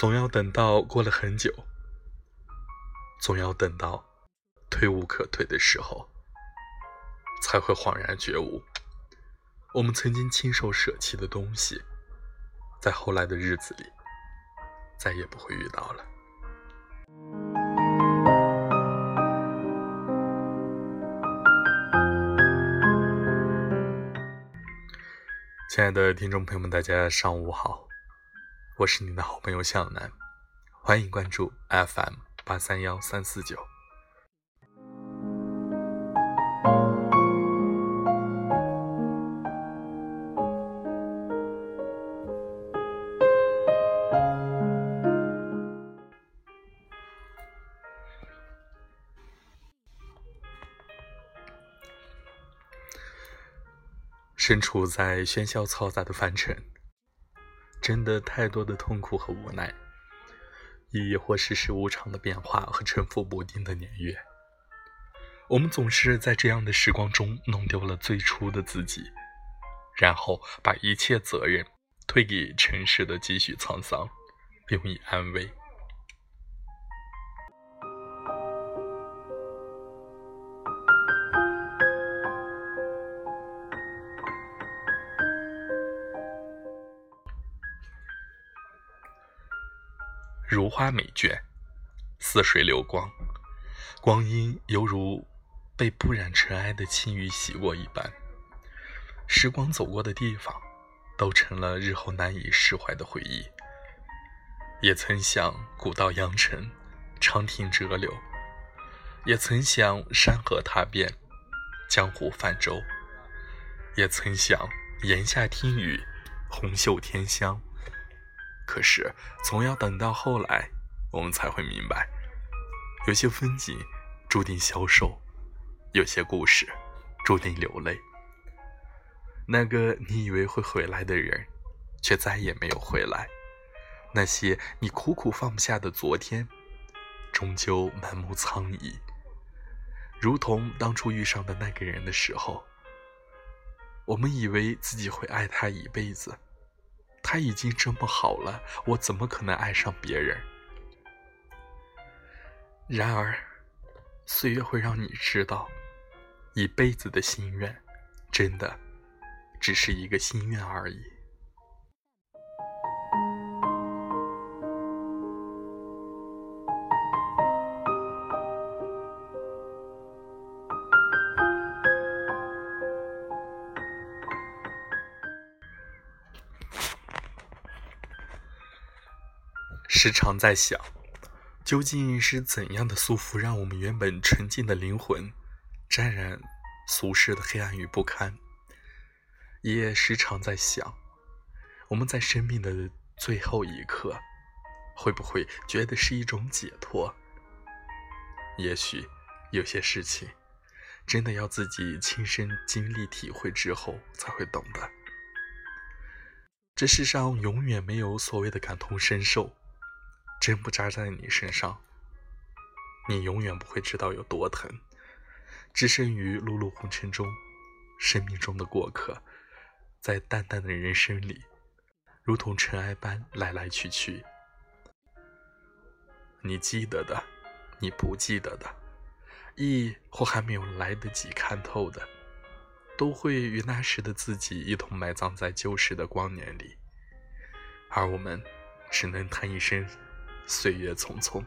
总要等到过了很久，总要等到退无可退的时候，才会恍然觉悟，我们曾经亲手舍弃的东西，在后来的日子里，再也不会遇到了。亲爱的听众朋友们，大家上午好，我是您的好朋友向南，欢迎关注 FM 八三幺三四九。身处在喧嚣嘈杂的凡尘，真的太多的痛苦和无奈，亦或世事无常的变化和沉浮不定的年月。我们总是在这样的时光中弄丢了最初的自己，然后把一切责任推给尘世的几许沧桑，用以安慰。如花美眷，似水流光，光阴犹如被不染尘埃的轻雨洗过一般。时光走过的地方，都成了日后难以释怀的回忆。也曾想古道扬尘，长亭折柳；也曾想山河踏遍，江湖泛舟；也曾想檐下听雨，红袖添香。可是，总要等到后来，我们才会明白，有些风景注定消瘦，有些故事注定流泪。那个你以为会回来的人，却再也没有回来；那些你苦苦放不下的昨天，终究满目苍夷。如同当初遇上的那个人的时候，我们以为自己会爱他一辈子。他已经这么好了，我怎么可能爱上别人？然而，岁月会让你知道，一辈子的心愿，真的只是一个心愿而已。时常在想，究竟是怎样的束缚，让我们原本纯净的灵魂，沾染俗世的黑暗与不堪？也时常在想，我们在生命的最后一刻，会不会觉得是一种解脱？也许有些事情，真的要自己亲身经历、体会之后才会懂得。这世上永远没有所谓的感同身受。针不扎在你身上，你永远不会知道有多疼。置身于碌碌红尘中，生命中的过客，在淡淡的人生里，如同尘埃般来来去去。你记得的，你不记得的，亦或还没有来得及看透的，都会与那时的自己一同埋葬在旧时的光年里，而我们只能叹一声。岁月匆匆。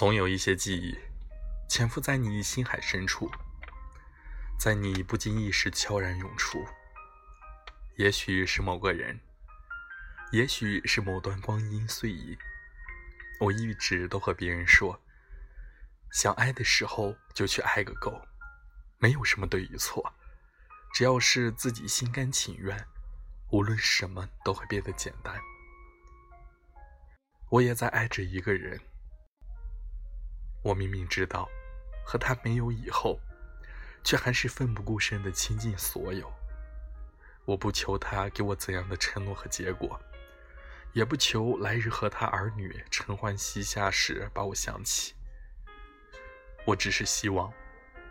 总有一些记忆潜伏在你心海深处，在你不经意时悄然涌出。也许是某个人，也许是某段光阴碎影。我一直都和别人说，想爱的时候就去爱个够，没有什么对与错，只要是自己心甘情愿，无论什么都会变得简单。我也在爱着一个人，我明明知道和他没有以后，却还是奋不顾身的倾尽所有。我不求他给我怎样的承诺和结果，也不求来日和他儿女承欢膝下时把我想起。我只是希望，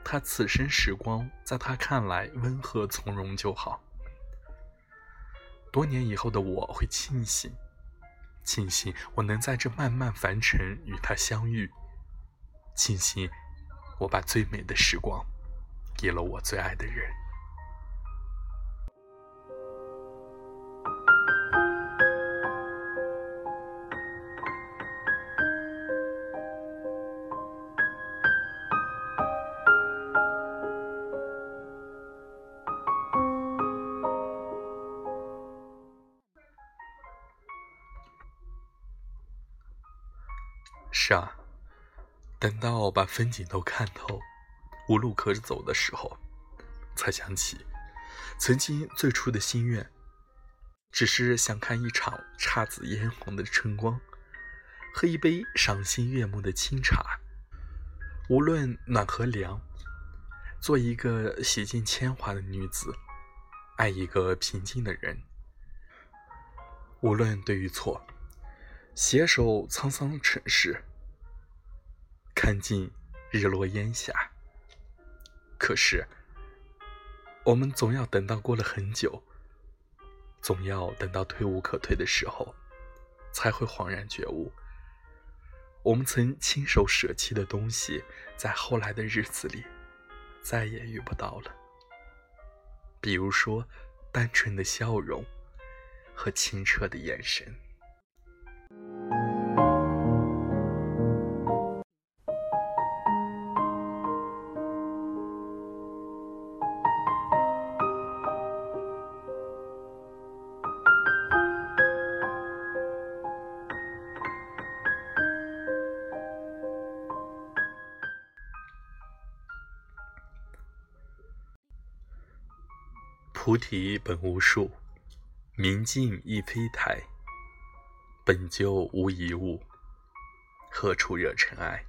他此生时光在他看来温和从容就好。多年以后的我会庆幸，庆幸我能在这漫漫凡尘与他相遇，庆幸我把最美的时光给了我最爱的人。是啊，等到把风景都看透，无路可走的时候，才想起，曾经最初的心愿，只是想看一场姹紫嫣红的春光，喝一杯赏心悦目的清茶，无论暖和凉，做一个洗尽铅华的女子，爱一个平静的人，无论对与错。携手沧桑尘世，看尽日落烟霞。可是，我们总要等到过了很久，总要等到退无可退的时候，才会恍然觉悟，我们曾亲手舍弃的东西，在后来的日子里，再也遇不到了。比如说，单纯的笑容和清澈的眼神。菩提本无树，明镜亦非台。本就无一物，何处惹尘埃？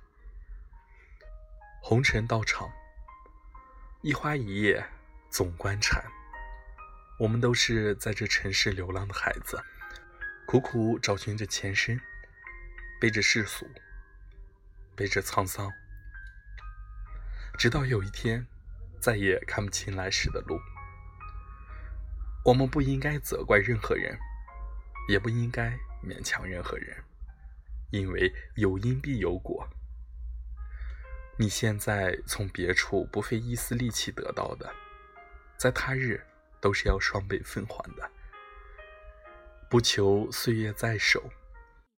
红尘道场，一花一叶总关禅。我们都是在这城市流浪的孩子，苦苦找寻着前身，背着世俗，背着沧桑，直到有一天，再也看不清来时的路。我们不应该责怪任何人，也不应该勉强任何人，因为有因必有果。你现在从别处不费一丝力气得到的，在他日都是要双倍奉还的。不求岁月在手，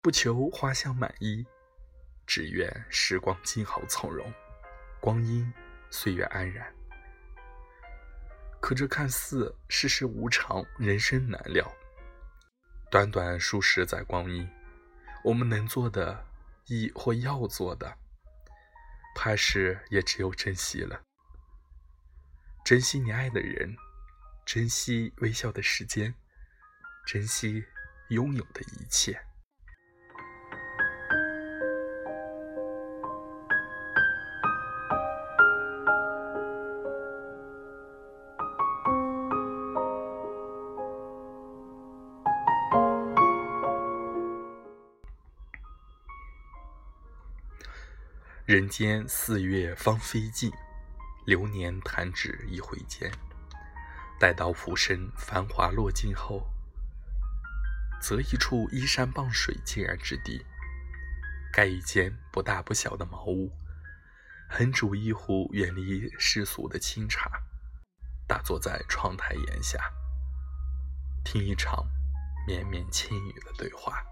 不求花香满衣，只愿时光静好从容，光阴岁月安然。可这看似世事无常，人生难料。短短数十载光阴，我们能做的，亦或要做的，怕是也只有珍惜了。珍惜你爱的人，珍惜微笑的时间，珍惜拥有的一切。人间四月芳菲尽，流年弹指一挥间。待到浮生繁华落尽后，择一处依山傍水静然之地，盖一间不大不小的茅屋，横煮一壶远离世俗的清茶，打坐在窗台檐下，听一场绵绵轻语的对话。